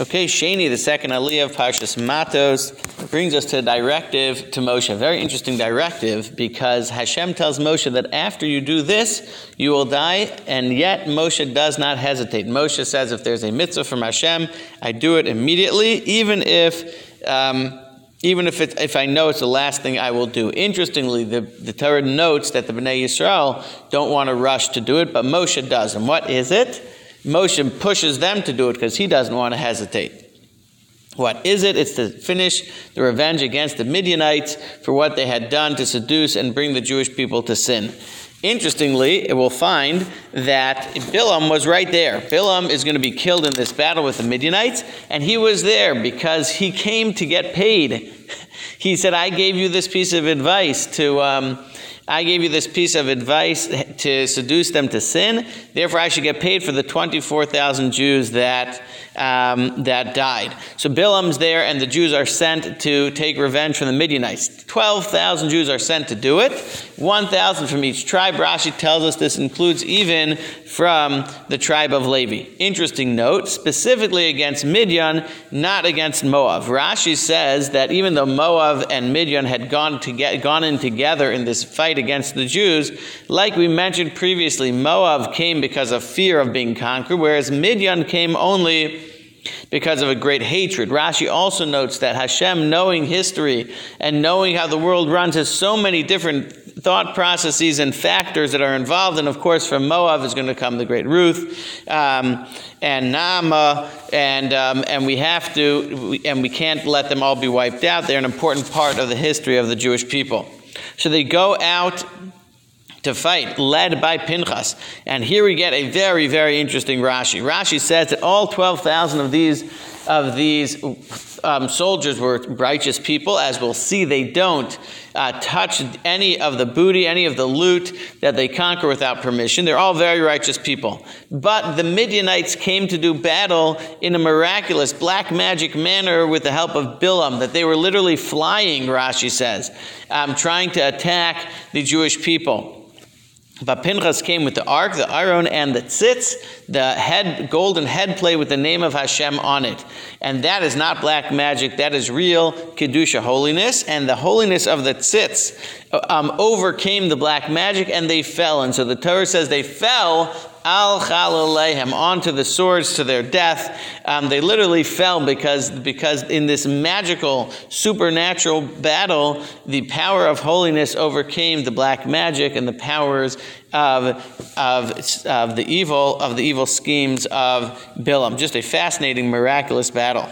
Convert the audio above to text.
Okay, Shani, the second Aliyah of Parshas Matos, brings us to a directive to Moshe. Very interesting directive because Hashem tells Moshe that after you do this, you will die, and yet Moshe does not hesitate. Moshe says, if there's a mitzvah from Hashem, I do it immediately, even if. Um, even if, it, if I know it's the last thing I will do. Interestingly, the, the Torah notes that the Bnei Yisrael don't want to rush to do it, but Moshe does. And what is it? Moshe pushes them to do it because he doesn't want to hesitate. What is it? It's to finish the revenge against the Midianites for what they had done to seduce and bring the Jewish people to sin. Interestingly, it will find that Bilam was right there. Bilam is going to be killed in this battle with the Midianites, and he was there because he came to get paid. He said, I gave you this piece of advice to. Um, I gave you this piece of advice to seduce them to sin. Therefore, I should get paid for the 24,000 Jews that um, that died. So Bilam's there, and the Jews are sent to take revenge from the Midianites. 12,000 Jews are sent to do it, 1,000 from each tribe. Rashi tells us this includes even from the tribe of Levi. Interesting note, specifically against Midian, not against Moab. Rashi says that even though Moab and Midian had gone, to get, gone in together in this fight against the Jews, like we mentioned previously, Moab came because of fear of being conquered, whereas Midian came only because of a great hatred. Rashi also notes that Hashem, knowing history and knowing how the world runs, has so many different thought processes and factors that are involved. And of course, from Moab is going to come the great Ruth um, and Naamah, and um, and we have to, and we can't let them all be wiped out. They're an important part of the history of the Jewish people. So they go out to fight, led by Pinchas. And here we get a very, very interesting Rashi. Rashi says that all 12,000 of these, of these um, soldiers were righteous people. As we'll see, they don't uh, touch any of the booty, any of the loot that they conquer without permission. They're all very righteous people. But the Midianites came to do battle in a miraculous black magic manner with the help of Bilam, that they were literally flying, Rashi says, um, trying to attack the Jewish people. But Pinchas came with the ark, the aron, and the tzitz, the head, golden head plate with the name of Hashem on it. And that is not black magic, that is real Kedusha holiness. And the holiness of the tzitz um, overcame the black magic and they fell. And so the Torah says they fell al chalalehem onto the swords to their death. Um, they literally fell because, because in this magical, supernatural battle, the power of holiness overcame the black magic and the powers of, of, of the evil of the evil schemes of Bilam. Just a fascinating, miraculous battle.